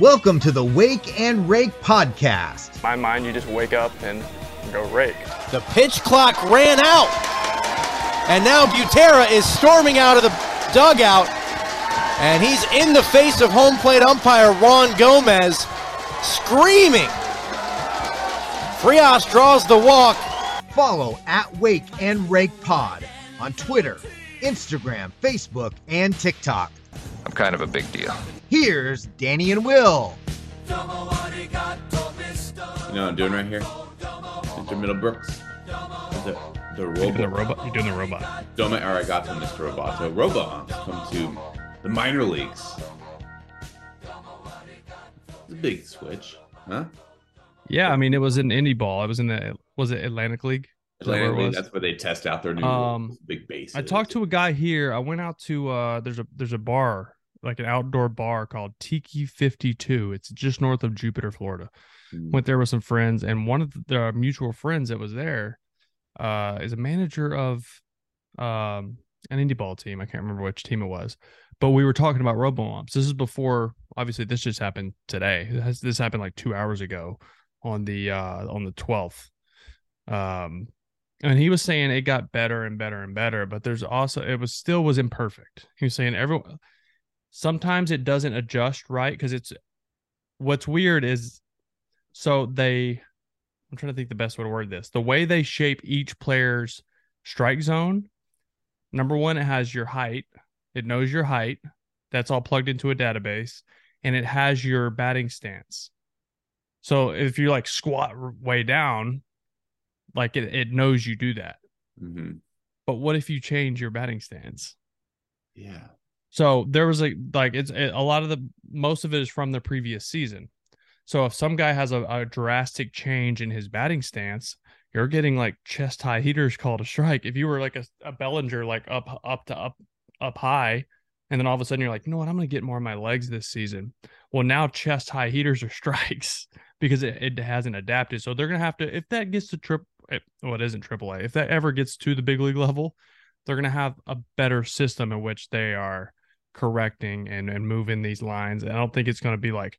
Welcome to the Wake and Rake podcast. In my mind, you just wake up and go rake. The pitch clock ran out. And now Butera is storming out of the dugout. And he's in the face of home plate umpire Ron Gomez, screaming. Frias draws the walk. Follow at Wake and Rake Pod on Twitter, Instagram, Facebook, and TikTok. I'm kind of a big deal. Here's Danny and Will. You know what I'm doing right here? Mr. Middlebrooks. The, the You're doing the robot. robot. You're doing the robot. Don't make, all right, Mr. Roboto. Robo come to the minor leagues. It's a big switch, huh? Yeah, I mean, it was in indie ball. It was in the was it Atlantic League? Is where Atlantic League, that's where they test out their new Um, big base. I talked to a guy here. I went out to uh there's a there's a bar, like an outdoor bar called Tiki 52. It's just north of Jupiter, Florida. Hmm. Went there with some friends and one of the uh, mutual friends that was there uh is a manager of um an indie ball team. I can't remember which team it was. But we were talking about robo-umps. This is before obviously this just happened today. This happened like 2 hours ago on the uh on the 12th. Um and he was saying it got better and better and better but there's also it was still was imperfect. He was saying everyone sometimes it doesn't adjust right because it's what's weird is so they i'm trying to think the best way to word this. The way they shape each player's strike zone number one it has your height. It knows your height. That's all plugged into a database. And it has your batting stance. So if you like squat way down like it, it knows you do that. Hmm but what if you change your batting stance? Yeah. so there was a like it's it, a lot of the most of it is from the previous season. So if some guy has a, a drastic change in his batting stance you're getting like chest high heaters called a strike. If you were like a, a bellinger like up up to up up high and then all of a sudden you're like you know what? I'm gonna get more of my legs this season. Well now chest high heaters are strikes because it, it hasn't adapted. So they're gonna have to if that gets to trip it isn't triple a if that ever gets to the big league level they're going to have a better system in which they are correcting and, and moving these lines. And I don't think it's going to be like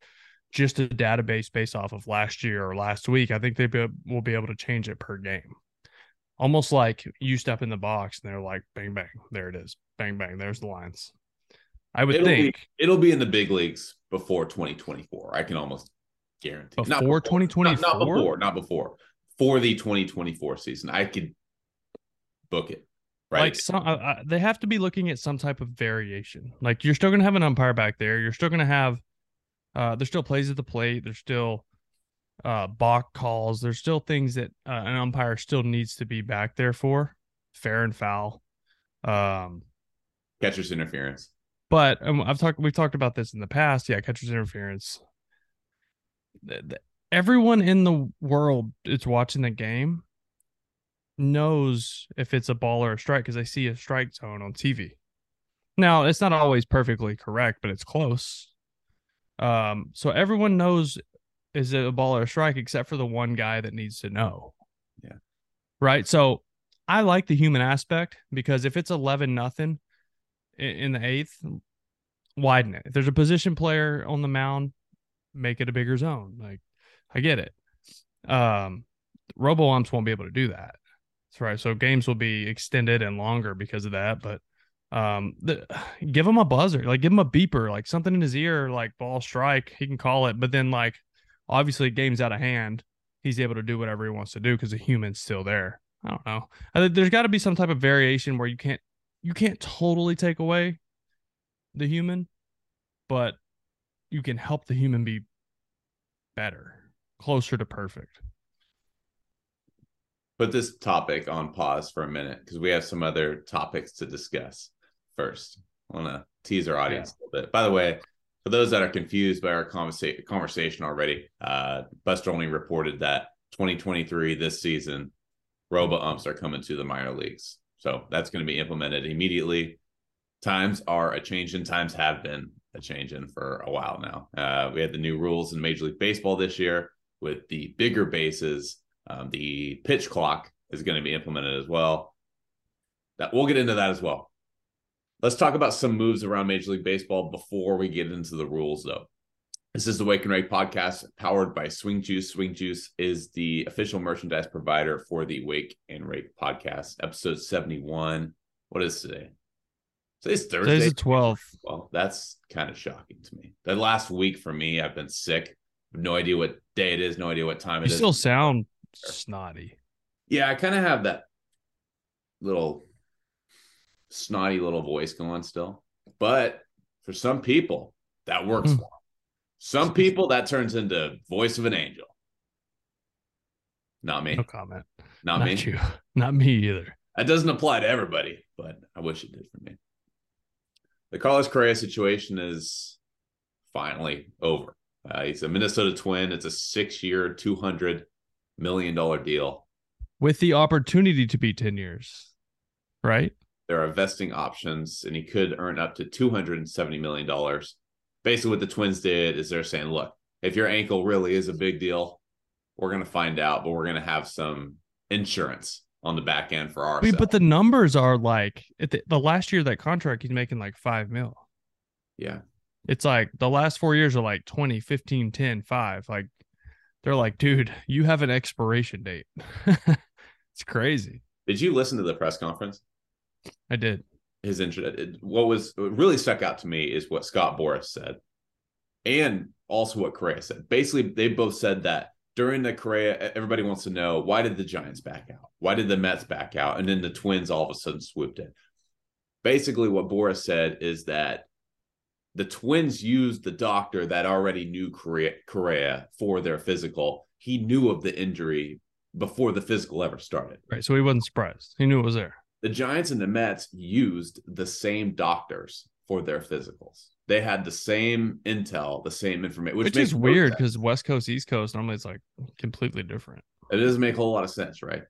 just a database based off of last year or last week. I think they be, will be able to change it per game. Almost like you step in the box and they're like, bang, bang, there it is. Bang, bang, there's the lines. I would It'll think be it'll be in the big leagues before 2024. I can almost guarantee. Not Before Not, not before. Not before. For the 2024 season, I could book it. Right. like some, uh, uh, they have to be looking at some type of variation. Like you're still going to have an umpire back there. You're still going to have, uh, there's still plays at the plate. There's still, uh, balk calls. There's still things that uh, an umpire still needs to be back there for, fair and foul. Um, Catcher's interference. but um, I've talked, we've talked about this in the past. Yeah, catcher's interference. Th- th- Everyone in the world that's watching the game knows if it's a ball or a strike because they see a strike zone on TV. Now, it's not always perfectly correct, but it's close. Um, so everyone knows is it a ball or a strike except for the one guy that needs to know. Yeah. Right. So I like the human aspect because if it's 11 nothing in the eighth, widen it. If there's a position player on the mound, make it a bigger zone. Like I get it. Um, umps won't be able to do that. That's right. So games will be extended and longer because of that. But um, the, give him a buzzer, like give him a beeper, like something in his ear, like ball strike. He can call it. But then, like, obviously, game's out of hand. He's able to do whatever he wants to do because the human's still there. I don't know. I there's got to be some type of variation where you can't you can't totally take away the human, but you can help the human be better, closer to perfect. Put this topic on pause for a minute because we have some other topics to discuss. First, I want to tease our audience a little bit. By the way, for those that are confused by our conversa- conversation already, uh, Buster Olney reported that 2023 this season, robo umps are coming to the minor leagues. So that's going to be implemented immediately. Times are a change in times have been a change in for a while now. Uh, we had the new rules in Major League Baseball this year with the bigger bases. Um, the pitch clock is going to be implemented as well. That we'll get into that as well. Let's talk about some moves around Major League Baseball before we get into the rules, though. This is the Wake and Rake podcast powered by Swing Juice. Swing Juice is the official merchandise provider for the Wake and Rake podcast, episode 71. What is today? Today's Thursday. Today's the 12th. Well, that's kind of shocking to me. The last week for me, I've been sick. No idea what day it is, no idea what time it is. it You is. still sound snotty. Yeah, I kind of have that little snotty little voice going still. But for some people, that works Mm. for 'em. Some people that turns into voice of an angel. Not me. No comment. Not, Not, me. you. Not me either. That doesn't apply to everybody, but I wish it did for me. The Carlos Correa situation is finally over. Uh, he's a Minnesota Twin. It's a six-year, two hundred million dollar deal. With the opportunity to be 10 years, right? there are vesting options and he could earn up to $270 million. Basically, what the Twins did is they're saying, look, if your ankle really is a big deal, we're going to find out, but we're going to have some insurance on the back end for our mean, but the numbers are like at the, the last year of that contract, he's making like five mil. yeah. It's like the last four years are like 20, 15, 10, 5. Like they're like, dude, you have an expiration date. it's crazy. Did you listen to the press conference? I did. His intro. Uh, what was what really stuck out to me is what Scott Boras said, and also what Correa said. Basically, they both said that during the Correa, everybody wants to know why did the Giants back out? Why did the Mets back out? And then the Twins all of a sudden swooped in. Basically, what Boris said is that the Twins used the doctor that already knew Correa, Correa for their physical. He knew of the injury before the physical ever started. Right. So he wasn't surprised. He knew it was there. The Giants and the Mets used the same doctors for their physicals. They had the same intel, the same information, which, Which, is weird because West Coast, East Coast, normally it's like completely different. It doesn't make a whole lot of sense, right?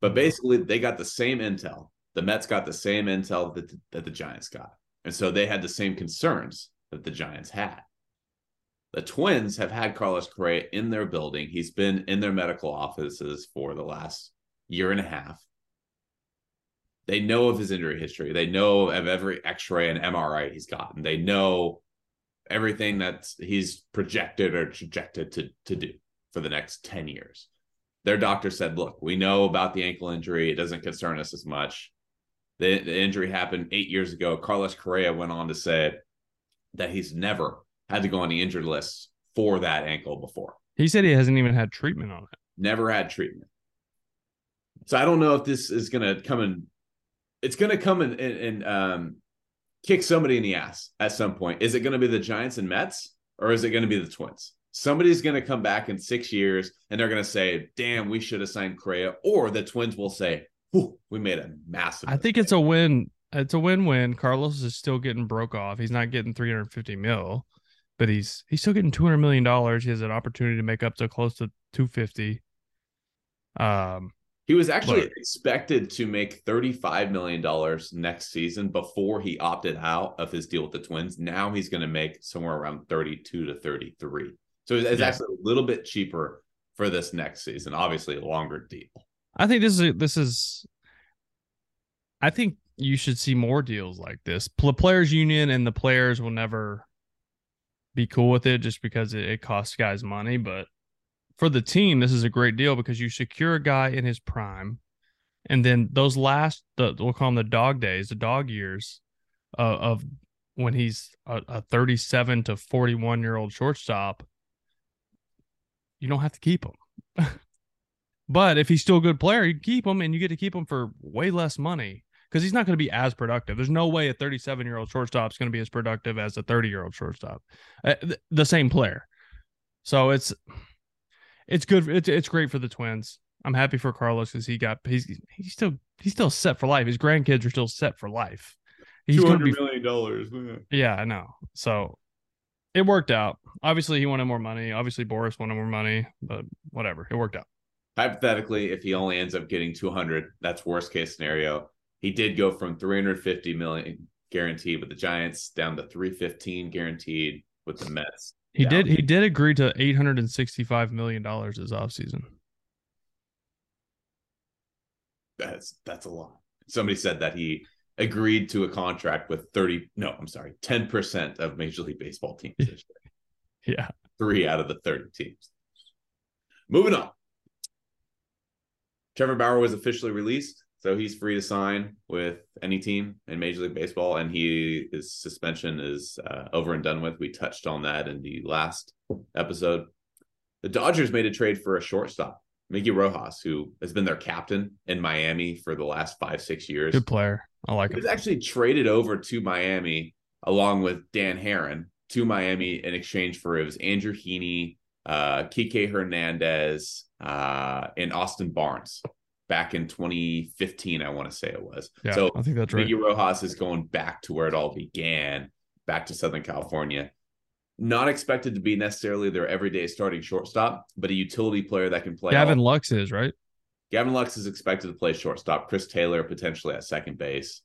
But mm-hmm. basically, they got the same intel. The Mets got the same intel that the, that the Giants got, and so they had the same concerns that the Giants had. The Twins have had Carlos Correa in their building. He's been in their medical offices for the last year and a half. They know of his injury history. They know of every X-ray and MRI he's gotten. They know everything that he's projected or projected to to do for the next 10 years. Their doctor said, look, we know about the ankle injury. It doesn't concern us as much. The, the injury happened eight years ago. Carlos Correa went on to say that he's never had to go on the injured list for that ankle before. He said he hasn't even had treatment on it. Never had treatment. So I don't know if this is going to come and it's going to come and, and, and um, kick somebody in the ass at some point. Is it going to be the Giants and Mets or is it going to be the Twins? Somebody's going to come back in six years and they're going to say, damn, we should have signed Correa. Or the Twins will say, Whew, we made a massive. I think it's a win. It's a win-win. Carlos is still getting broke off. He's not getting 350 mil, but he's he's still getting 200 million dollars. He has an opportunity to make up to close to 250. Um, He was actually Look. expected to make $35 million next season before he opted out of his deal with the Twins. Now he's going to make somewhere around 32 to 33. So it's, it's Yeah. actually a little bit cheaper for this next season. Obviously, a longer deal. I think this is this is. I think you should see more deals like this. The players' union and the players will never be cool with it just because it, it costs guys money. But for the team, this is a great deal because you secure a guy in his prime, and then those last the we'll call them the dog days, the dog years uh, of when he's a, a 37 to 41 year old shortstop. You don't have to keep him. But if he's still a good player, you keep him and you get to keep him for way less money because he's not going to be as productive. There's no way a 37 year old shortstop is going to be as productive as a 30 year old shortstop, uh, th- the same player. So it's it's good. It's it's great for the Twins. I'm happy for Carlos because he got he's he's still he's still set for life. His grandkids are still set for life. He's going to be $200 million. yeah, I know. So it worked out. Obviously, he wanted more money. Obviously, Boris wanted more money, but whatever, it worked out. Hypothetically, if he only ends up getting 200, that's worst case scenario. He did go from 350 million guaranteed with the Giants down to 315 guaranteed with the Mets. He down. did. He did agree to eight hundred and sixty-five million dollars this offseason. That's that's a lot. Somebody said that he agreed to a contract with 30 no, I'm sorry, 10% of Major League Baseball teams. Yeah. Three out of the 30 teams. Moving on. Trevor Bauer was officially released, so he's free to sign with any team in Major League Baseball, and he his suspension is uh, over and done with. We touched on that in the last episode. The Dodgers made a trade for a shortstop, Miggy Rojas, who has been their captain in Miami for the last five six years. Good player. I like He him. was actually traded over to Miami along with Dan Haren to Miami in exchange for it was Andrew Heaney, uh, Kike Hernandez, uh, and Austin Barnes back in 2015, I want to say it was. Yeah, so I think that's right. Miggy Rojas is going back to where it all began, back to Southern California. Not expected to be necessarily their everyday starting shortstop, but a utility player that can play. Gavin all- Lux is right. Gavin Lux is expected to play shortstop. Chris Taylor potentially at second base.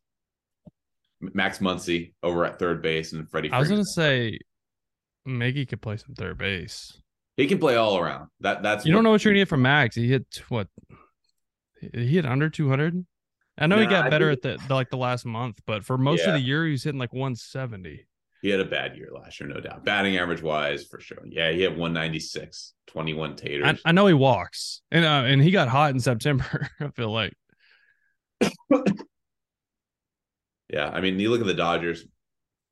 Max Muncy over at third base, and Freddie. I was gonna say Miggy could play some third base. He can play all around. That that's You don't know what you're gonna get from Max. He hit what? He hit under 200. I know he got better think- at the, the like the last month, but for most Yeah. of the year he was hitting like 170. He had a bad year last year, no doubt. Batting average wise, for sure. Yeah, he had 196, 21 taters. I, I know he walks, and uh, and he got hot in September. I feel like Yeah, I mean, you look at the Dodgers.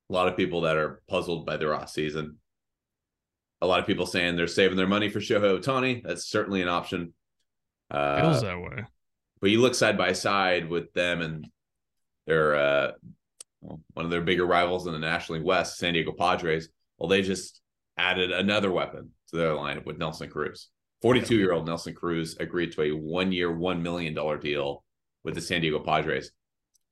A lot of people that are puzzled by their off season. A lot of people saying they're saving their money for Shohei Ohtani. That's certainly an option. Uh, feels that way. but you look side by side with them and their uh, one of their bigger rivals in the National League West, San Diego Padres. Well, they just added another weapon to their lineup with Nelson Cruz. 42 year old Nelson Cruz agreed to a one year, $1 million deal with the San Diego Padres.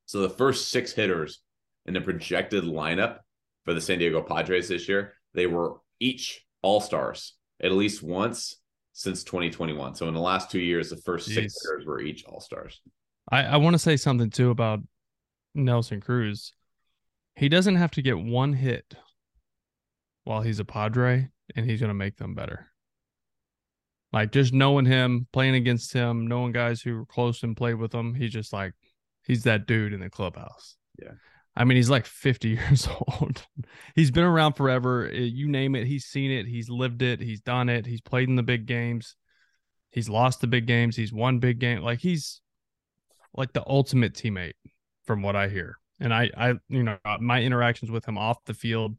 So the first six hitters in the projected lineup for the San Diego Padres this year, they were each all stars at least once since 2021. So in the last two years, the first six Jeez. hitters were each all stars. I, I want to say something too about Nelson Cruz. He doesn't have to get one hit while he's a Padre, and he's going to make them better. Like just knowing him, playing against him, knowing guys who were close and played with him, he's just like he's that dude in the clubhouse. Yeah. I mean, he's like 50 years old. he's been around forever. Uh, You name it, he's seen it, he's lived it, he's done it, he's played in the big games. He's lost the big games, he's won big game. Like he's like the ultimate teammate from what I hear. And I I you know, my interactions with him off the field,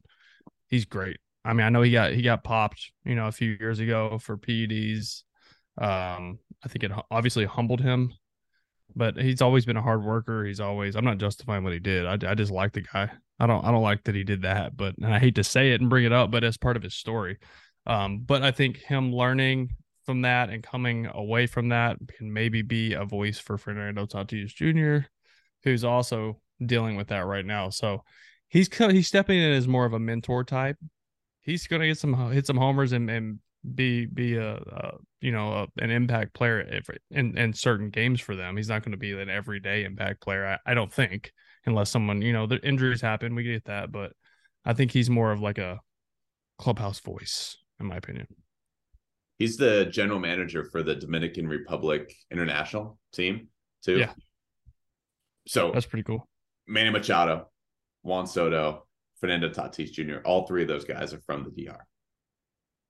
he's great. I mean, I know he got he got popped, you know, a few years ago for PEDs. Um, I think it obviously humbled him, but he's always been a hard worker. He's always I'm not justifying what he did. I, I just like the guy. I don't I don't like that he did that, but I hate to say it and bring it up, but as part of his story. Um, but I think him learning from that and coming away from that can maybe be a voice for Fernando Tatis Jr., who's also dealing with that right now. So he's he's stepping in as more of a mentor type. He's gonna get some hit some homers and, and be be a, a you know a, an impact player every, in in certain games for them. He's not going to be an everyday impact player. I, I don't think unless someone you know the injuries happen. We get that, but I think he's more of like a clubhouse voice in my opinion. He's the general manager for the Dominican Republic international team, too. Yeah. So That's pretty cool. Manny Machado, Juan Soto, Fernando Tatis Jr., all three of those guys are from the DR.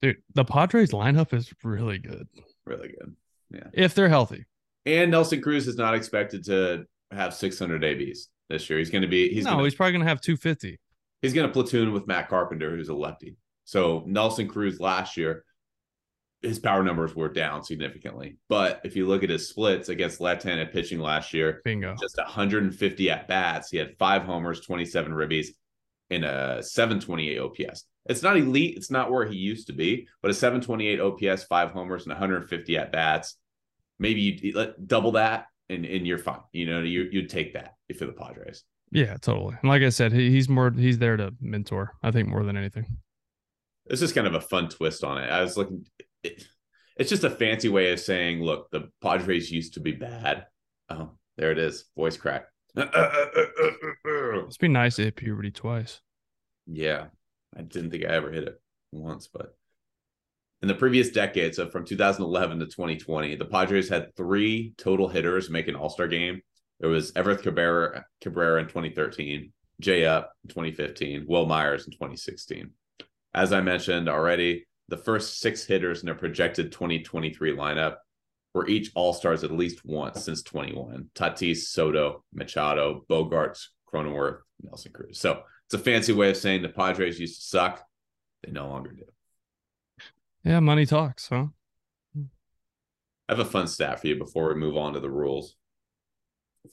Dude, the Padres lineup is really good Really good. Yeah. if they're healthy. And Nelson Cruz is not expected to have 600 ABs this year. He's going to be, he's no, going to he's probably gonna have 250. he's going to platoon with Matt Carpenter, who's a lefty. So Nelson Cruz last year, his power numbers were down significantly. But if you look at his splits against left-handed pitching last year, Bingo. just 150 at bats. He had five homers, 27 ribbies, and a 728 OPS. It's not elite. It's not where he used to be, but a 728 OPS, five homers, and 150 at bats. Maybe you double that, and and you're fine. You know, you you'd take that if you're the Padres. Yeah, totally. And like I said, he, he's more he's there to mentor. I think more than anything. It's just kind of a fun twist on it. I was looking. It, it's just a fancy way of saying, look, the Padres used to be bad. Oh, there it is. Voice crack. It's been nice to hit puberty twice. Yeah, I didn't think I ever hit it once, but in the previous decade, so from 2011 to 2020, the Padres had three total hitters make an All Star game. There was Everth Cabrera, Cabrera in 2013, Jay Up in 2015, Wil Myers in 2016. as I mentioned already, the first six hitters in their projected 2023 lineup were each all stars at least once since 21. Tatis, Soto, Machado, Bogaerts, Cronenworth, Nelson Cruz. So it's a fancy way of saying the Padres used to suck. They no longer do. Yeah, money talks, huh? I have a fun stat for you before we move on to the rules.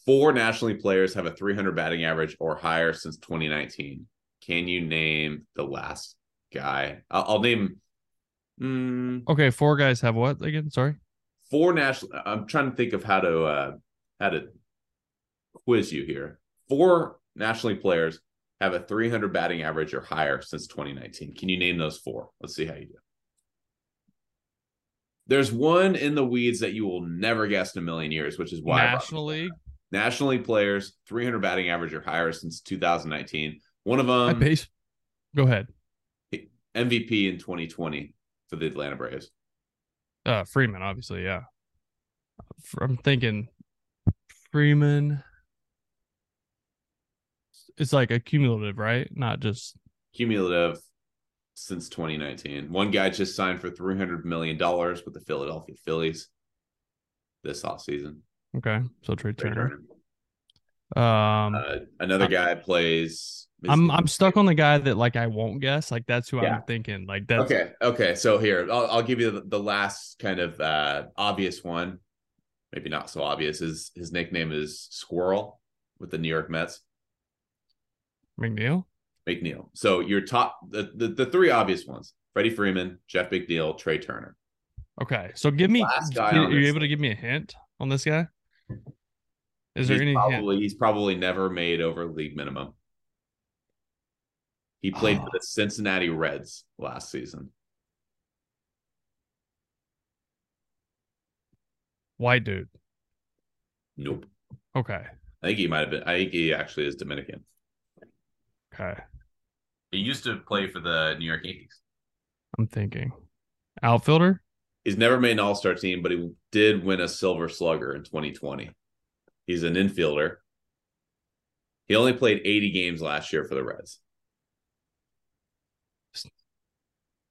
Four National League players have a 300 batting average or higher since 2019. Can you name the last guy? I'll, I'll name. Mm, Okay, four guys have what again? Sorry. four national. I'm trying to think of how to uh, how to quiz you here. Four National League players have a 300 batting average or higher since 2019. Can you name those four? Let's see how you do. There's one in the weeds that you will never guess in a million years, which is why National. League. National League players, 300 batting average or higher since 2019. One of them base. Go ahead. MVP in 2020 for the Atlanta Braves. Uh, Freeman, obviously, yeah. I'm thinking Freeman. It's like a cumulative, right? Not just Cumulative since 2019. One guy just signed for 300 million dollars with the Philadelphia Phillies this offseason. okay. So trade. Turner. Um, Uh, another guy plays. I'm I'm stuck on the guy that like I won't guess. Like that's who Yeah. I'm thinking. Like that's Okay, okay. So here, I'll, I'll give you the, the last kind of uh, obvious one. Maybe not so obvious. His his nickname is Squirrel with the New York Mets. McNeil. McNeil. So your top the, the the three obvious ones: Freddie Freeman, Jeff McNeil, Trea Turner. Okay, so give me. Guy Are you able to give me a hint on this guy? Is there he's any hint? probably he's probably never made over league minimum. He played for Oh. the Cincinnati Reds last season. White dude. Nope. Okay. I think he might have been. I think he actually is Dominican. Okay. He used to play for the New York Yankees. I'm thinking. Outfielder? He's never made an All Star team, but he did win a Silver Slugger in 2020. He's an infielder. He only played 80 games last year for the Reds.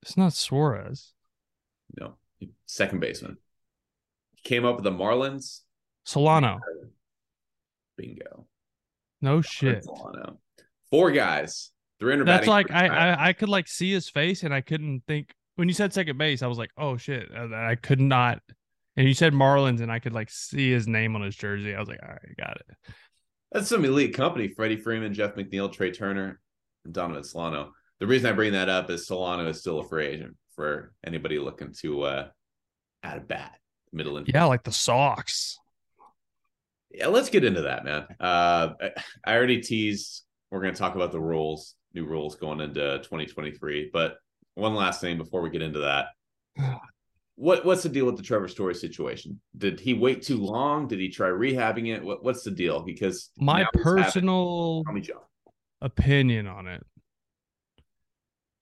It's not Suarez. No, second baseman. Came up with the Marlins. Solano. Bingo. No shit. Solano. Four guys. 300 That's like I. I I could like see his face and I couldn't think when you said second base, I was like, oh shit. And I could not and you said Marlins and I could like see his name on his jersey. I was like, all right, got it. That's some elite company. Freddie Freeman, Jeff McNeil, Trea Turner, and Donovan Solano. The reason I bring that up is Solano is still a free agent for anybody looking to uh add a bat, middle infield. Yeah, like the Sox. Yeah, let's get into that, man. Uh, I- I already teased we're going to talk about the rules, new rules going into 2023. But one last thing before we get into that, what what's the deal with the Trevor Story situation? Did he wait too long? Did he try rehabbing it? What what's the deal? Because My now he's having personal opinion on it.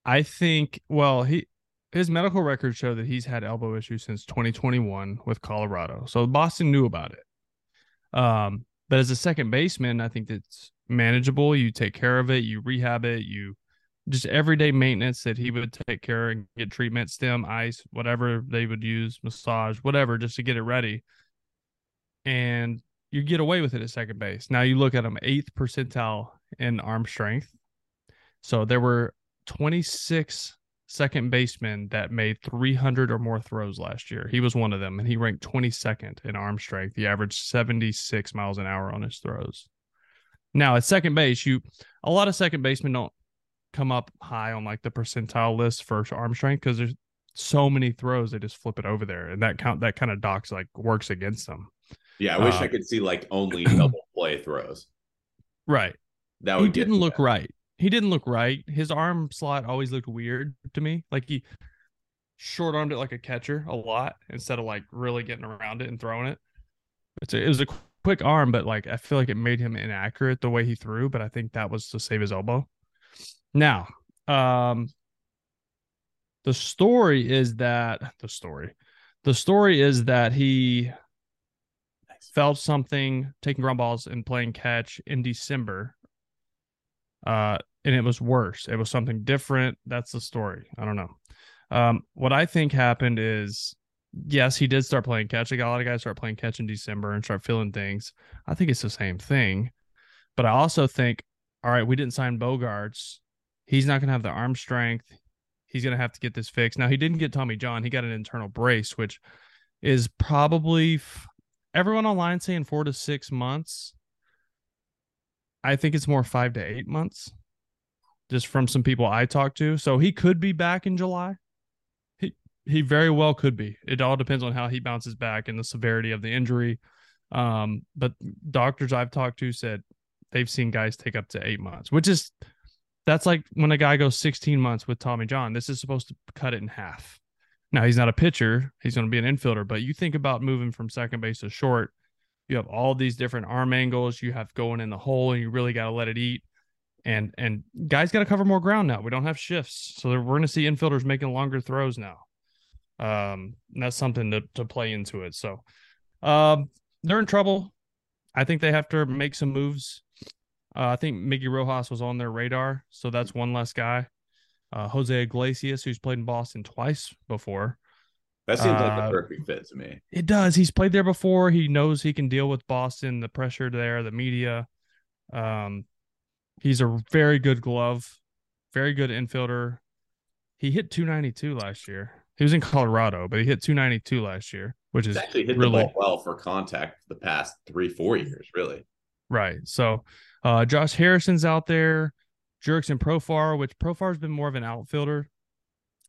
I think well, he his medical records show that he's had elbow issues since 2021 with Colorado. So Boston knew about it. Um, but as a second baseman, I think that's manageable. You take care of it, you rehab it, you just everyday maintenance that he would take care and get treatment, stem, ice, whatever they would use, massage, whatever, just to get it ready. And you get away with it at second base. Now you look at him eighth percentile in arm strength. So there were 26 second basemen that made 300 or more throws last year. He was one of them, and he ranked 22nd in arm strength. He averaged 76 miles an hour on his throws. Now at second base, you a lot of second basemen don't come up high on like the percentile list for arm strength because there's so many throws they just flip it over there, and that count that kind of docks like works against them. Yeah, I wish Uh, I could see like only double play throws. Right. That he would get didn't look back. right. He didn't look right. His arm slot always looked weird to me. Like he short armed it like a catcher a lot instead of like really getting around it and throwing it. A, it was a quick arm, but like I feel like it made him inaccurate the way he threw. But I think that was to save his elbow. Now, um, the story is that the story, the story is that he felt something taking ground balls and playing catch in December. Uh, and it was worse. It was something different. That's the story. I don't know. Um, what I think happened is, yes, he did start playing catch. Like a lot of guys start playing catch in December and start feeling things. I think it's the same thing, but I also think, all right, we didn't sign Bogaerts. He's not going to have the arm strength. He's going to have to get this fixed. Now he didn't get Tommy John. He got an internal brace, which is probably f- everyone online saying four to six months. I think it's more five to eight months, just from some people I talked to. So he could be back in July. He he very well could be. It all depends on how he bounces back and the severity of the injury. Um, but doctors I've talked to said they've seen guys take up to eight months, which is that's like when a guy goes 16 months with Tommy John. This is supposed to cut it in half. Now he's not a pitcher; he's going to be an infielder. But you think about moving from second base to short you have all these different arm angles you have going in the hole and you really got to let it eat. And and guys got to cover more ground now we don't have shifts. So we're going to see infielders making longer throws now. Um that's something to, to play into it. So um they're in trouble. I think they have to make some moves. Uh, i think miggy rojas was on their radar so that's one less guy. Uh, jose iglesias who's played in boston twice before that seems like the Uh, perfect fit to me. It does. He's played there before. He knows he can deal with Boston, the pressure there, the media. Um, he's a very good glove, very good infielder. He hit 292 last year. He was in Colorado, but he hit 292 last year, which is He's actually hit really the ball well for contact the past three, four years, really. right. So, uh, Josh Harrison's out there, Jurickson Profar, which Profar's been more of an outfielder.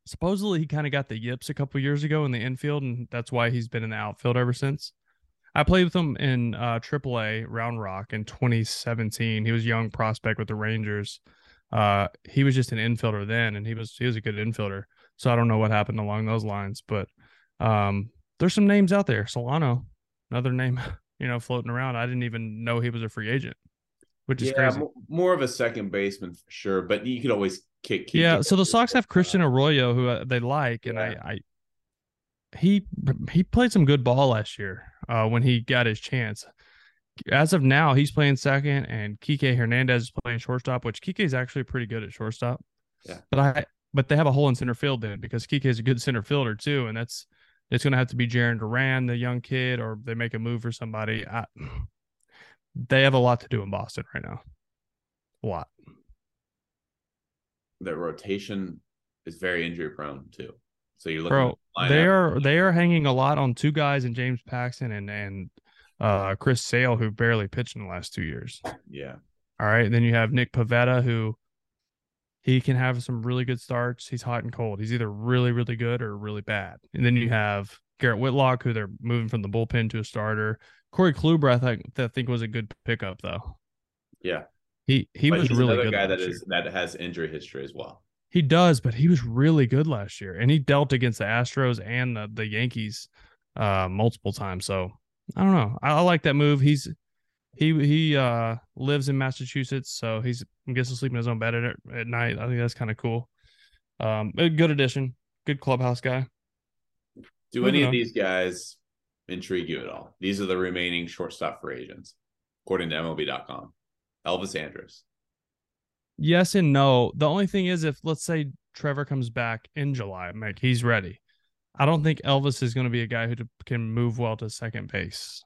Supposedly, he kind of got the yips a couple years ago in the infield, and that's why he's been in the outfield ever since. I played with him in uh, AAA Round Rock in 2017. He was a young prospect with the Rangers. Uh, he was just an infielder then, and he was he was a good infielder. So I don't know what happened along those lines, but um, there's some names out there. Solano, another name, you know, floating around. I didn't even know he was a free agent, which is yeah, crazy. mo- more of a second baseman for sure, but you could always kick. Yeah, so the Sox have Christian Arroyo, who uh, they like, and Yeah. I, I, he he played some good ball last year uh, when he got his chance. As of now, he's playing second, and Kike Hernandez is playing shortstop, which Kike is actually pretty good at shortstop. Yeah. but I but they have a hole in center field then because Kike is a good center fielder too, and that's it's going to have to be Jarren Duran, the young kid, or they make a move for somebody. I, they have a lot to do in Boston right now. A lot. The rotation is very injury prone too. So you're looking Bro, they are they are hanging a lot on two guys in James Paxton and and uh Chris Sale who barely pitched in the last two years. Yeah. All right, then you have Nick Pivetta who he can have some really good starts. He's hot and cold. He's either really really good or really bad. And then you have Garrett Whitlock who they're moving from the bullpen to a starter. Corey Kluber I think I think was a good pickup though. Yeah. He he But was he's really another good. guy that is that has injury history as well. He does, but he was really good last year, and he dealt against the Astros and the, the Yankees uh, multiple times. So I don't know. I, I like that move. He's he he uh, lives in Massachusetts, so he's I guess he'll sleep in his own bed at, at night. I think that's kind of cool. Um, good addition, good clubhouse guy. Do Moving any of on. these guys intrigue you at all? These are the remaining shortstop free agents, according to MLB.com. Elvis Andrus. Yes and no. The only thing is, if let's say Trevor comes back in July, Mike, he's ready. I don't think Elvis is going to be a guy who can move well to second base.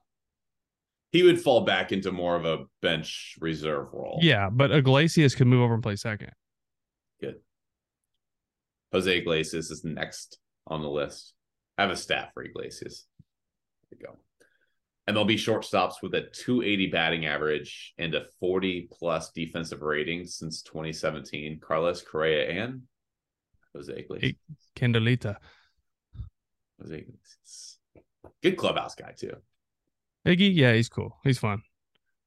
He would fall back into more of a bench reserve role. Yeah, but Iglesias could move over and play second. Good. Jose Iglesias is next on the list. I have a staff for Iglesias. There you go. MLB shortstops with a 280 batting average and a 40 plus defensive rating since 2017. Carlos Correa and Jose Iglesias. Candelita. Jose Iglesias. Good clubhouse guy too. Iggy, yeah, he's cool. He's fun.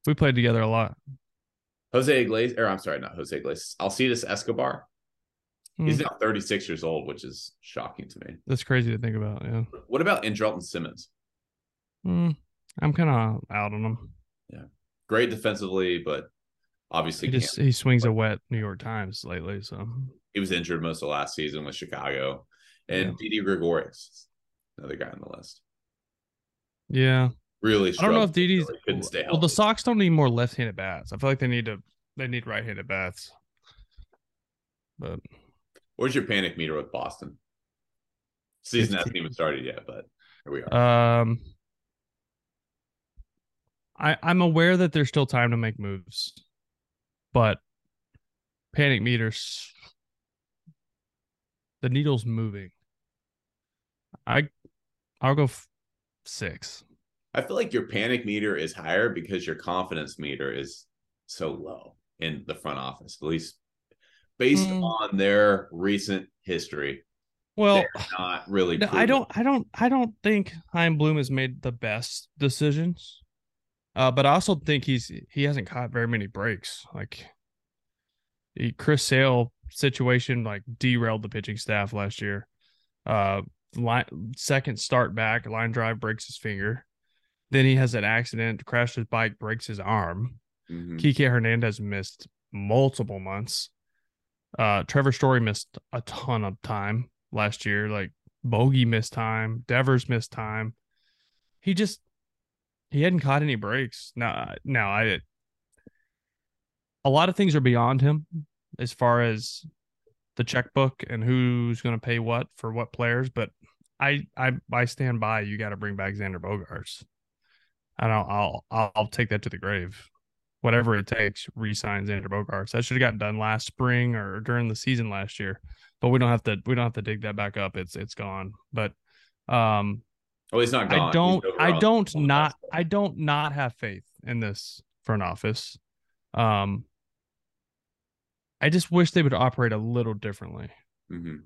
We played together a lot. Jose Iglesias, or I'm sorry, not Jose Iglesias. Alcides Escobar. He's Hmm. now 36 years old, which is shocking to me. That's crazy to think about. Yeah. What about Andrelton Simmons? Hmm. I'm kind of out on him. Yeah, great defensively, but obviously He just he swings a wet New York Times lately. So he was injured most of last season with Chicago. And Yeah. Didi Gregorius, another guy on the list. yeah, Really I don't know if Didi's really couldn't stay well. The healthy. Sox don't need more left-handed bats. I feel like they need to they need right-handed bats. But Where's your panic meter with Boston? Season hasn't even started yet, but here we are. um, I I'm aware that there's still time to make moves, but panic meters, the needle's moving. I I'll go f- six. I feel like your panic meter is higher because your confidence meter is so low in the front office, at least based Mm. on their recent history. Well, not really. No, I don't I don't I don't think Chaim Bloom has made the best decisions. Uh, but I also think he's he hasn't caught very many breaks. Like the Chris Sale situation like derailed the pitching staff last year. Uh line second start back, line drive breaks his finger. Then he has an accident, crashed his bike, breaks his arm. Mhm. Kike Hernandez missed multiple months. Uh, Trevor Story missed a ton of time last year. Like Bogey missed time, Devers missed time. He just he hadn't caught any breaks. No, now I a lot of things are beyond him as far as the checkbook and who's going to pay what for what players. But I I I stand by. You got to bring back Xander Bogaerts. And I'll I'll I'll take that to the grave whatever it takes, re-sign Xander Bogaerts. That should have gotten done last spring or during the season last year. But we don't have to we don't have to dig that back up. It's it's gone. But um Oh, he's not gone. I don't I don't not. I don't not have faith in this front office. Um I just wish they would operate a little differently. Mhm.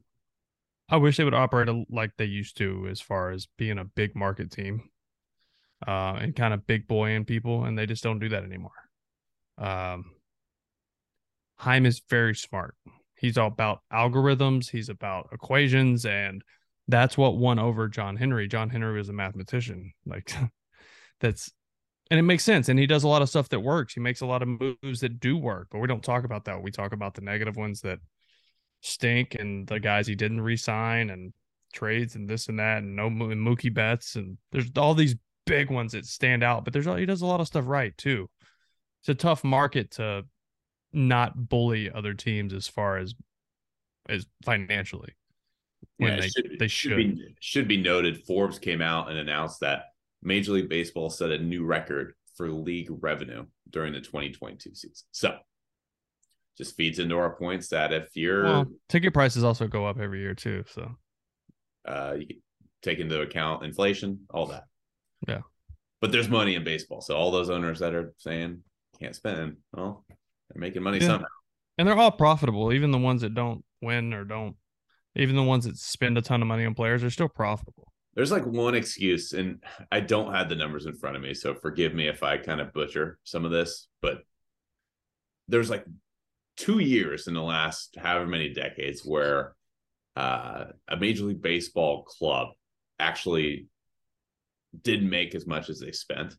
I wish they would operate a, like they used to as far as being a big market team. Uh and kind of big boy in people and they just don't do that anymore. Um Chaim is very smart. He's all about algorithms, he's about equations and that's what won over John Henry. John Henry was a mathematician. Like that's and it makes sense. And he does a lot of stuff that works. He makes a lot of moves that do work, but we don't talk about that. We talk about the negative ones that stink and the guys he didn't re-sign and trades and this and that and no and Mookie Betts and there's all these big ones that stand out. But there's he does a lot of stuff right too. It's a tough market to not bully other teams as far as as financially when Yeah, they should, they should should. be should be noted. Forbes came out and announced that Major League Baseball set a new record for league revenue during the 2022 season. So, just feeds into our points that if you're Well, ticket prices also go up every year too. So uh, you take into account inflation, all that. Yeah. But there's money in baseball, so all those owners that are saying can't spend, well, they're making money Yeah. somehow. and they're all profitable. Even the ones that don't win or don't, even the ones that spend a ton of money on players are still profitable. There's like one excuse, and I don't have the numbers in front of me, so forgive me if I kind of butcher some of this, but there's like two years in the last however many decades where uh, a Major League Baseball club actually didn't make as much as they spent.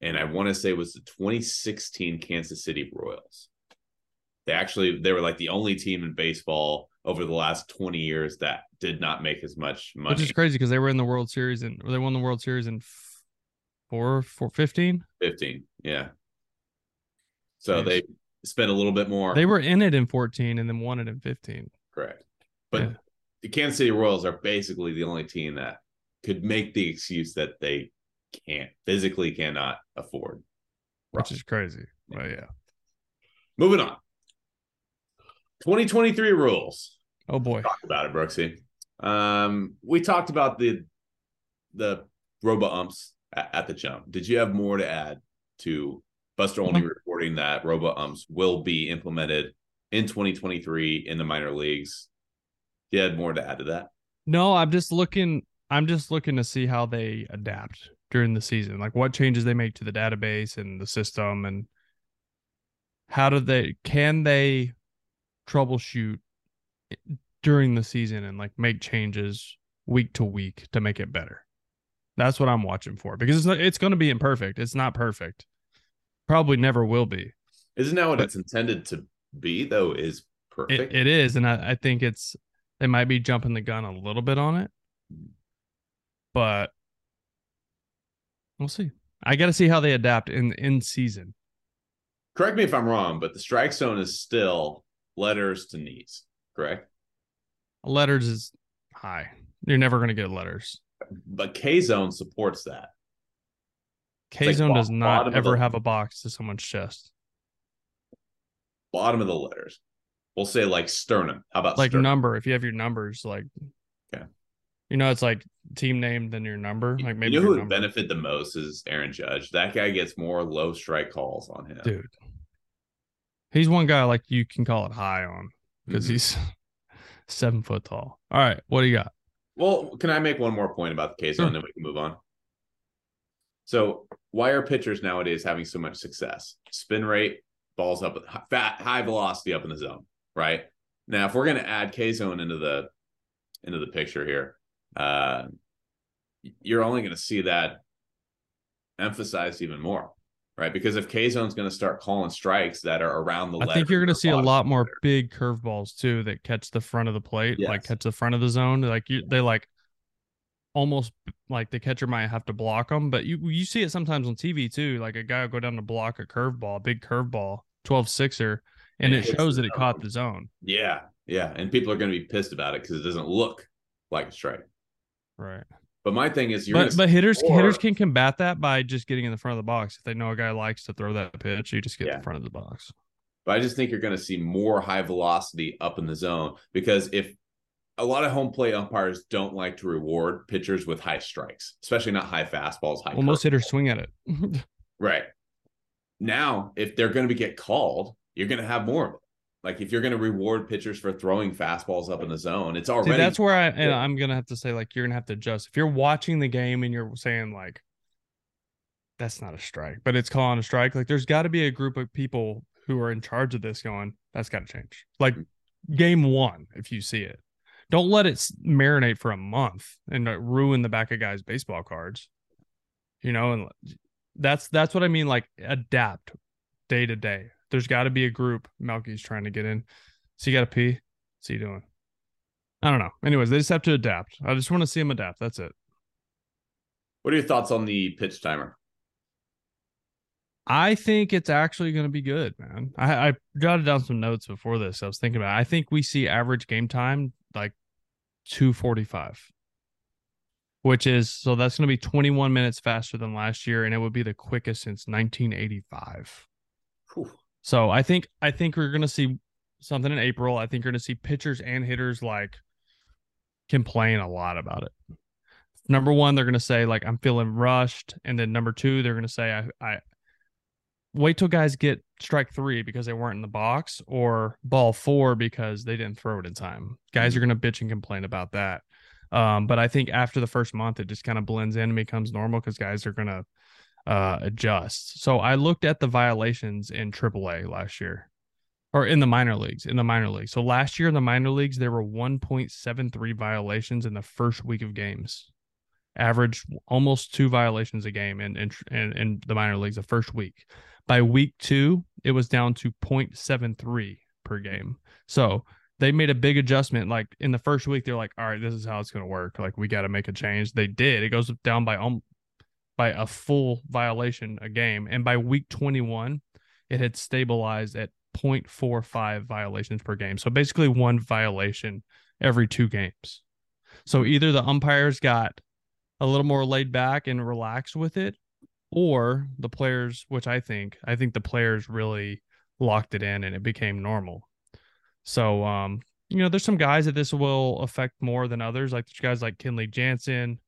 And I want to say it was the 2016 Kansas City Royals. They actually they were like the only team in baseball over the last 20 years that did not make as much money. Which is crazy because they were in the World Series and they won the World Series in four, four, 15. 15. Yeah. So Jeez. they spent a little bit more. They were in it in 14 and then won it in 15. correct. But Yeah. the Kansas City Royals are basically the only team that could make the excuse that they can't physically cannot afford. Which is crazy. But yeah. Moving on. 2023 rules. Oh boy. Talk about it, Brooksy. Um, we talked about the the robo umps at, at the jump. Did you have more to add to Buster Olney reporting that robo umps will be implemented in 2023 in the minor leagues? You had more to add to that. No, I'm just looking. I'm just looking to see how they adapt during the season, like what changes they make to the database and the system, and how do they can they troubleshoot during the season and like make changes week to week to make it better. That's what I'm watching for because it's not, it's going to be imperfect. It's not perfect. Probably never will be. Isn't that what But- it's intended to be, though? Is perfect. It, it is, and I, I think it's they might be jumping the gun a little bit on it, but we'll see. I got to see how they adapt in in season. Correct me if I'm wrong, but the strike zone is still letters to knees. correct? Letters is high. You're never going to get letters. But K Zone supports that. K zone bo- does not ever the- have a box to someone's chest. Bottom of the letters. We'll say like sternum. How about Like sternum? number, if you have your numbers, like, Okay. you know, it's like team name than your number. Like maybe you know who would benefit the most is Aaron Judge. That guy gets more low strike calls on him. dude. He's one guy like you can call it high on because Mhm. he's seven foot tall. All right, what do you got? Well, can I make one more point about the case Sure. and then we can move on? So, why are pitchers nowadays having so much success? Spin rate, balls up, fat, high velocity up in the zone, right? Now, if we're going to add K zone into the into the picture here, uh, you're only going to see that emphasized even more, right? Because if K zone's going to start calling strikes that are around the, I think you're going to see a lot more letter. big curveballs too that catch the front of the plate, like catch the front of the zone. Like you, they like almost like the catcher might have to block them, but you you see it sometimes on TV too. Like a guy will go down to block a curveball, a big curveball, 12 sixer, and And it it shows that it caught the zone. Yeah, yeah, and people are going to be pissed about it because it doesn't look like a strike. Right. But my thing is, you're But but hitters more- hitters can combat that by just getting in the front of the box. If they know a guy likes to throw that pitch, you just get Yeah. the front of the box. But I just think you're going to see more high velocity up in the zone because if a lot of home plate umpires don't like to reward pitchers with high strikes, especially not high fastballs, high Well, most hitters swing at it. right now. If they're going to be get called, you're going to have more of it. Like if you're going to reward pitchers for throwing fastballs up in the zone, it's already See, that's where I and I'm gonna have to say like you're gonna have to adjust. If you're watching the game and you're saying like that's not a strike, but it's calling a strike, like there's got to be a group of people who are in charge of this going that's got to change. Like game one, if you see it, don't let it marinate for a month and uh, ruin the back of guys' baseball cards. You know, and that's that's what I mean. Like adapt day to day. There's got to be a group. Melky's trying to get in. So you got to pee. What's he doing? I don't know. Anyways, they just have to adapt. I just want to see them adapt. That's it. What are your thoughts on the pitch timer? I think it's actually going to be good, man. I, I jotted down some notes before this. I was thinking about. It. I think we see average game time like two forty five, which is so that's going to be twenty one minutes faster than last year, and it would be the quickest since nineteen eighty five. So I think I think we're going to see something in April. I think you're going to see pitchers and hitters like complain a lot about it. Number one, they're going to say like I'm feeling rushed, and then number two, they're going to say I I wait till guys get strike three because they weren't in the box or ball four because they didn't throw it in time. Guys are going to bitch and complain about that. Um, but I think after the first month, it just kind of blends in and becomes normal because guys are going to uh, adjust. So I looked at the violations in AAA last year or in the minor leagues, in the minor leagues. So last year in the minor leagues, there were 1.73 violations in the first week of games. Average almost two violations a game in, in, in, the minor leagues the first week. By week two, it was down to 0.73 per game. So they made a big adjustment. Like in the first week, they're like, all right, this is how it's going to work. Like we got to make a change. They did. It goes down by um, by a full violation a game. And by week 21, it had stabilized at 0.45 violations per game. So basically one violation every two games. So either the umpires got a little more laid back and relaxed with it, or the players, which I think, I think the players really locked it in and it became normal. So, um, you know, there's some guys that this will affect more than others, like guys like Kenley Jansen,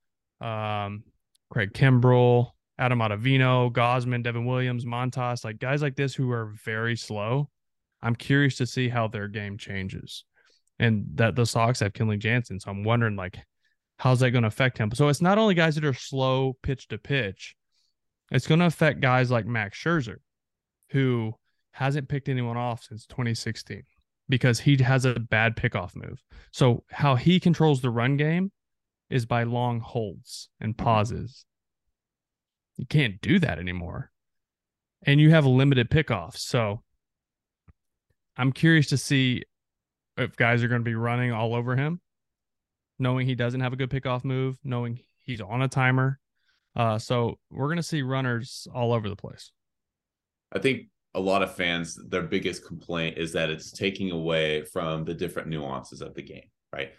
um, Craig Kimbrel, Adam Ottavino, Gausman, Devin Williams, Montas, like guys like this who are very slow. I'm curious to see how their game changes. And that the Sox have Kenley Jansen. So I'm wondering like how's that going to affect him? So it's not only guys that are slow pitch to pitch, it's going to affect guys like Max Scherzer, who hasn't picked anyone off since 2016 because he has a bad pickoff move. So how he controls the run game is by long holds and pauses. You can't do that anymore. And you have a limited pickoffs. So I'm curious to see if guys are going to be running all over him, knowing he doesn't have a good pickoff move, knowing he's on a timer. Uh, so we're going to see runners all over the place. I think a lot of fans, their biggest complaint is that it's taking away from the different nuances of the game, right?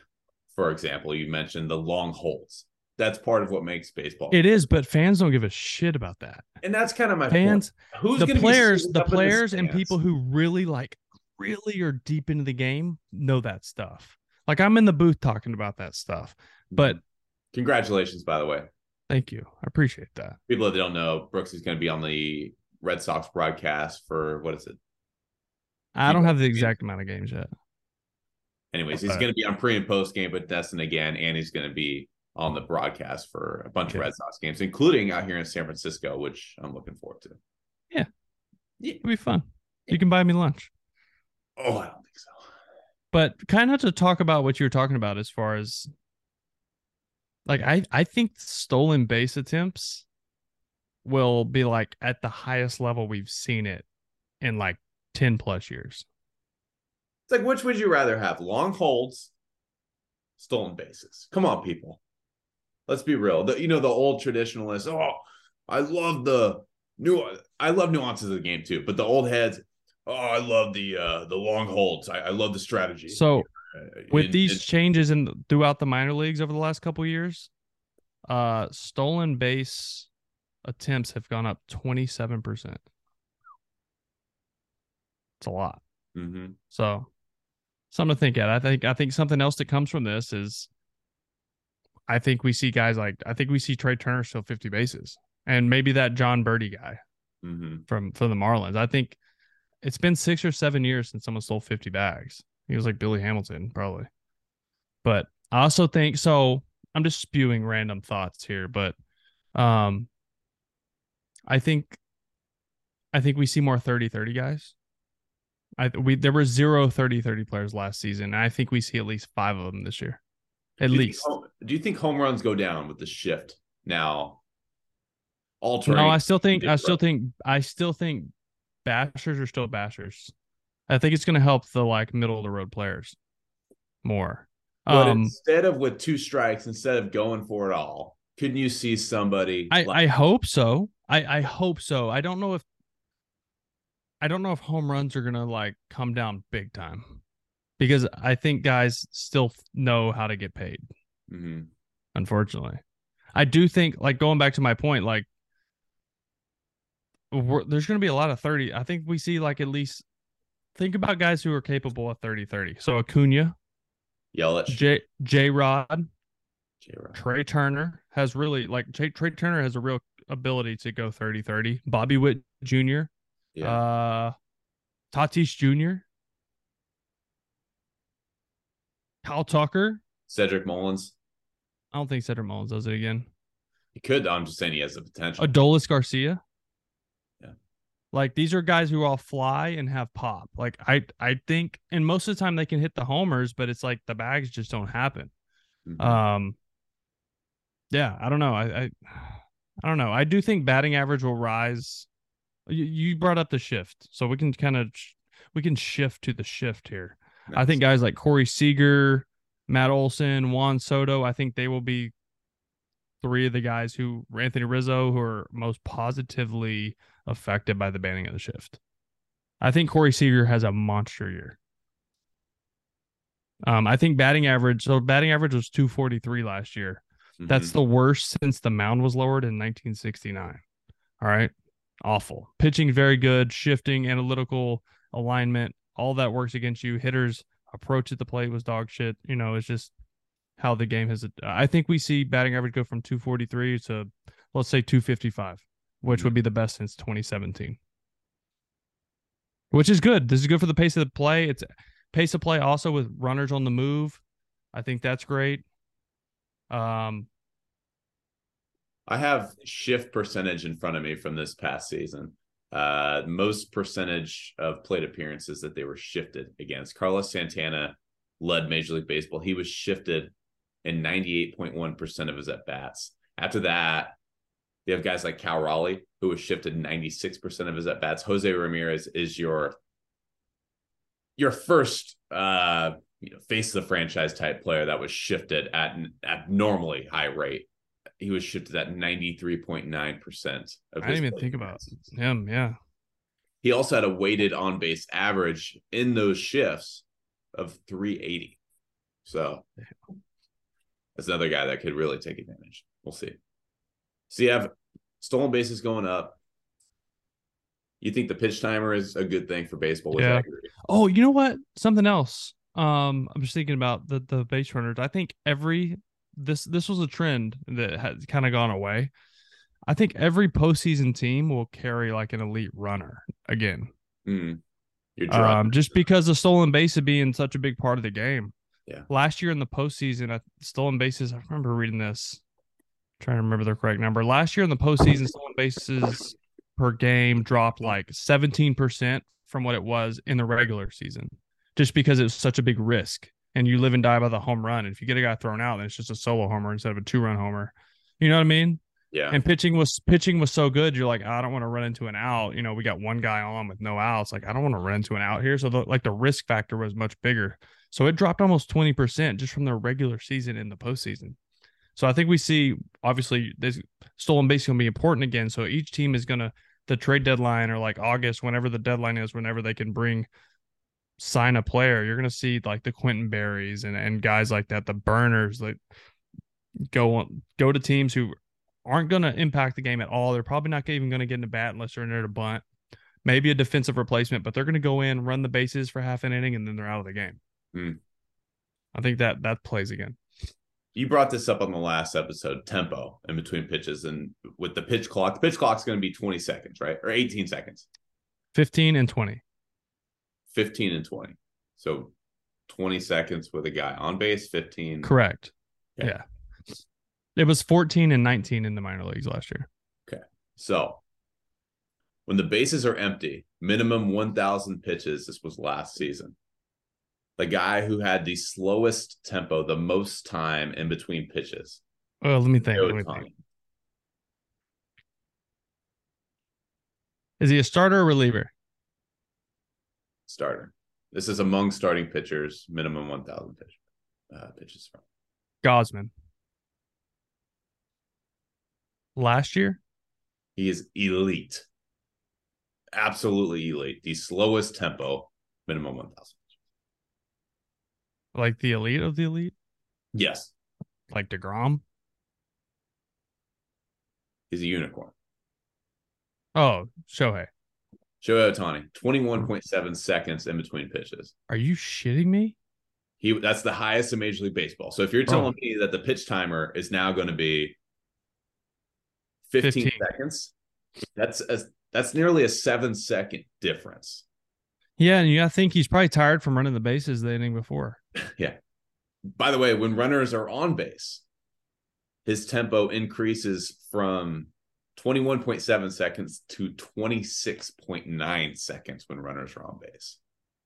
For example, you mentioned the long holds. That's part of what makes baseball. It is, but fans don't give a shit about that. and that's kind of my Fans, point. Who's the players, the players, and people who really like, really are deep into the game know that stuff. Like I'm in the booth talking about that stuff. Mm-hmm. But congratulations, by the way. thank you, I appreciate that. People that don't know, Brooks is going to be on the Red Sox broadcast for what is it? I don't have the exact amount of games yet. Anyways, he's going to be on pre and post game with Destin again, and he's going to be on the broadcast for a bunch Okay. of Red Sox games, including out here in San Francisco, which I'm looking forward to. Yeah. It'll be fun. You can buy me lunch. Oh, I don't think so. but kind of to talk about what you were talking about as far as like I I think stolen base attempts will be like at the highest level we've seen it in like 10 plus years. It's like, which would you rather have? Long holds, stolen bases. Come on, people. Let's be real. The, you know, the old traditionalists, oh, I love the new I love nuances of the game too, but the old heads, oh, I love the uh the long holds. I, I love the strategy. So Uh, with and- these and- changes in throughout the minor leagues over the last couple years, uh stolen base attempts have gone up 27%. It's a lot. Mhm. So something to think at. I think I think something else that comes from this is I think we see guys like I think we see Trea Turner still 50 bases. And maybe that Jon Berti guy Mhm. from from the Marlins. I think it's been six or seven years since someone stole 50 bags. He was like Billy Hamilton, probably. But I also think so. I'm just spewing random thoughts here, but um I think I think we see more 30-30 guys. I we there were zero 30-30 players last season. And I think we see at least five of them this year. At Do you think least. do you think home runs go down with the shift now? Altering No, I still think I still think I still think bashers are still bashers. I think it's gonna help the like middle of the road players more. But Um instead of with two strikes, instead of going for it all, couldn't you see somebody? I, like- I hope so. I, I hope so. I don't know if I don't know if home runs are gonna like come down big time. Because I think guys still know how to get paid. Mhm. unfortunately. I do think, like going back to my point, like there's going to be a lot of 30. I think we see like at least think about guys who are capable of 30 30. So Acuna, Yelich, J J Rod, J-Rod. Trea Turner has really like Trea, Trea Turner has a real ability to go 30 30. Bobby Witt Jr., yeah, uh, Tatis Jr., Kyle Tucker. Cedric Mullins. I don't think Cedric Mullins does it again. He could. I'm just saying he has the potential. Adolis Garcia. Yeah. Like these are guys who all fly and have pop. Like I I think and most of the time they can hit the homers, but it's like the bags just don't happen. Mhm. Um yeah, I don't know. I I, I don't know. I do think batting average will rise. You, brought up the shift. So we can kind of we can shift to the shift here. I think guys like Corey Seager, Matt Olson, Juan Soto, I think they will be three of the guys who Anthony Rizzo who are most positively affected by the banning of the shift. I think Corey Seager has a monster year. Um, I think batting average, so batting average was 243 last year. That's Mhm. the worst since the mound was lowered in 1969. All right. Awful. Pitching very good, shifting, analytical alignment, all that works against you. Hitters approach at the plate was dog shit. You know, it's just how the game has. I think we see batting average go from 243 to let's say 255, which would be the best since 2017. Which is good. This is good for the pace of the play. It's pace of play also with runners on the move. I think that's great. Um, I have shift percentage in front of me from this past season. Uh, most percentage of plate appearances that they were shifted against. Carlos Santana led Major League Baseball. He was shifted in 98.1% of his at bats. After that, you have guys like Cal Raleigh, who was shifted 96% of his at bats. Jose Ramirez is your your first uh you know face of the franchise type player that was shifted at an abnormally high rate. He was shifted at 93.9% of I didn't even think about him. Yeah. He also had a weighted on base average in those shifts of 380. So that's another guy that could really take advantage. We'll see. So you have stolen bases going up. You think the pitch timer is a good thing for baseball? Yeah. Oh, you know what? Something else. Um, I'm just thinking about the the base runners. I think every this this was a trend that had kind of gone away. I think every postseason team will carry like an elite runner again. Mm. Um, just because of stolen bases being such a big part of the game. Yeah. Last year in the postseason, I, stolen bases. I remember reading this. trying to remember the correct number. Last year in the postseason, stolen bases per game dropped like 17% from what it was in the regular season, just because it was such a big risk. And you live and die by the home run. And if you get a guy thrown out, then it's just a solo homer instead of a two run homer. You know what I mean? yeah. And pitching was pitching was so good. You're like, I don't want to run into an out. You know, we got one guy on with no outs. Like, I don't want to run into an out here. So the like the risk factor was much bigger. So it dropped almost twenty percent just from the regular season in the postseason. So I think we see obviously this stolen base gonna be important again. So each team is gonna the trade deadline or like August, whenever the deadline is, whenever they can bring sign a player, you're gonna see like the Quintin Berrys and and guys like that, the burners that go on go to teams who aren't going to impact the game at all. They're probably not even going to get in a bat unless they're in there to bunt. Maybe a defensive replacement, but they're going to go in, run the bases for half an inning, and then they're out of the game. Hmm. I think that that plays again. you brought this up on the last episode tempo in between pitches and with the pitch clock the pitch clock's going to be 20 seconds right or 18 seconds 15 and 20. 15 and 20 so 20 seconds with a guy on base 15 Correct. Okay. Yeah. It was 14 and 19 in the minor leagues last year. Okay. So when the bases are empty minimum 1000 pitches this was last season the guy who had the slowest tempo the most time in between pitches Oh, let me think. Let me think. Is he a starter or reliever? Starter this is among starting pitchers minimum 1000 pitch, uh, pitches from Gausman. Last year? He is elite. Absolutely elite. The slowest tempo, minimum 1000. Like the elite of the elite? Yes, Like DeGrom? he's a unicorn. Oh, Shohei. Shohei Ohtani, 21.7 seconds in between pitches. Are you shitting me? He that's the highest in Major League Baseball. So if you're telling oh. me that the pitch timer is now going to be 15, 15. seconds, that's a, that's nearly a seven second difference. Yeah, and you I think he's probably tired from running the bases the inning before. Yeah. By the way, when runners are on base, his tempo increases from 21.7 seconds to 26.9 seconds when runners are on base.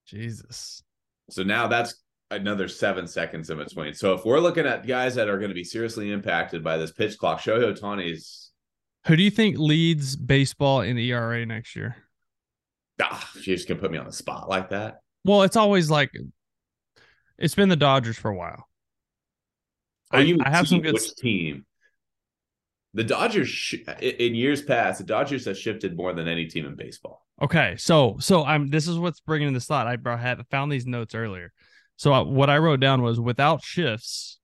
Jesus. So now that's another seven seconds in between. So if we're looking at guys that are going to be seriously impacted by this pitch clock, Shohei Ohtani's Who do you think leads baseball in ERA next year? ah, you just can put me on the spot like that. Well, it's always like it's been the Dodgers for a while. I- you I have some good- which team? The Dodgers sh- in years past, the Dodgers have shifted more than any team in baseball. Okay, so so I'm this is what's bringing this thought. I brought, had found these notes earlier. So I, what I wrote down was without shifts,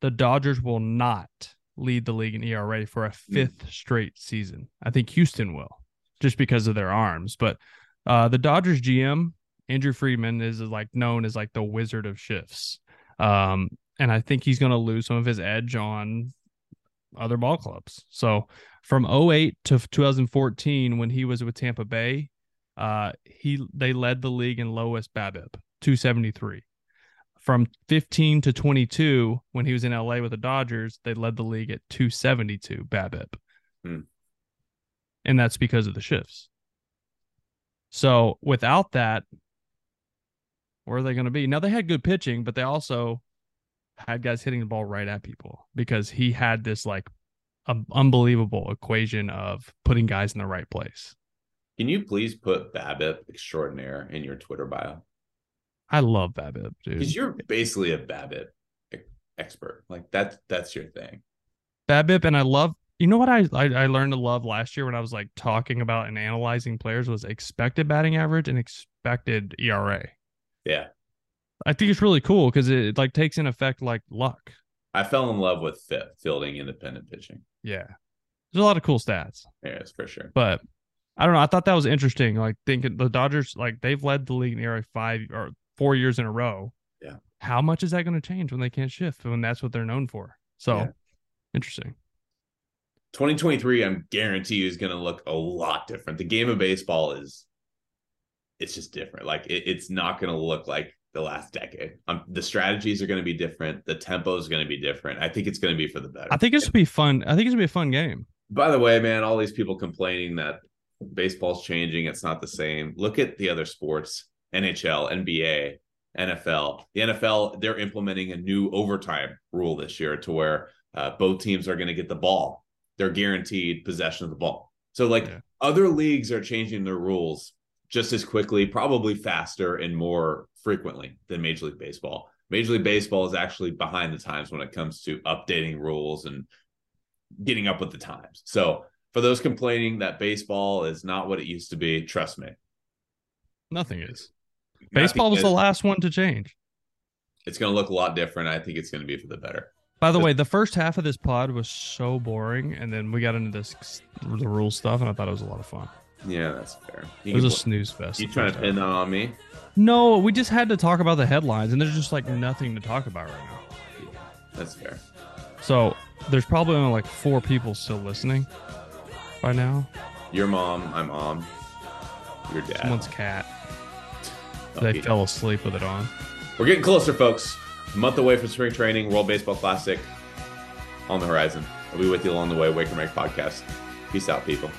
the Dodgers will not lead the league in ERA for a fifth straight season. I think Houston will, just because of their arms. But uh, the Dodgers GM Andrew Friedman is like known as like the wizard of shifts, um, and I think he's going to lose some of his edge on other ball clubs. So from 08 to 2014 when he was with Tampa Bay, uh he they led the league in lowest BABIP, 273. From 15 to 22 when he was in LA with the Dodgers, they led the league at 272 BABIP. Hmm. And that's because of the shifts. So without that, where are they going to be? Now they had good pitching, but they also had guys hitting the ball right at people because he had this like um, unbelievable equation of putting guys in the right place. Can you please put BABIP extraordinaire in your Twitter bio? I love BABIP, dude. Because you're basically a BABIP e- expert. Like that's that's your thing. BABIP, and I love You know what I, I I learned to love last year when I was like talking about and analyzing players was expected batting average and expected ERA. Yeah. I think it's really cool because it like takes in effect like luck. I fell in love with fi- fielding independent pitching. Yeah. There's a lot of cool stats. Yes, for sure. But I don't know. I thought that was interesting. Like thinking the Dodgers, like they've led the league in ERA five or four years in a row. Yeah. How much is that going to change when they can't shift when that's what they're known for? So Yeah. interesting. 2023, I'm guarantee you is going to look a lot different. The game of baseball is, it's just different. Like it, it's not going to look like the last decade. Um, the strategies are going to be different. The tempo is going to be different. I think it's going to be for the better. I think it's gonna be fun. I think it's gonna be a fun game. By the way, man, all these people complaining that baseball's changing, it's not the same. Look at the other sports NHL, NBA, NFL. The NFL, they're implementing a new overtime rule this year to where uh, both teams are going to get the ball. They're guaranteed possession of the ball. So, like, Yeah. other leagues are changing their rules just as quickly, probably faster and more frequently than Major League Baseball. Major League Baseball is actually behind the times when it comes to updating rules and getting up with the times. So for those complaining that baseball is not what it used to be, trust me. Nothing is. Baseball was the last one to change. It's going to look a lot different. I think it's going to be for the better. By the way, the first half of this pod was so boring, and then we got into this the rule stuff, and I thought it was a lot of fun. Yeah, that's fair. It was You, a snooze fest. you trying to pin that on me? No, we just had to talk about the headlines, and there's just like nothing to talk about right now. That's fair. So there's probably only like four people still listening by now. Your mom, my mom, your dad. Someone's cat. Oh, They he- fell asleep with it on. We're getting closer, folks. A month away from spring training, World Baseball Classic on the horizon. I'll be with you along the way. Wake and Make podcast. Peace out, people.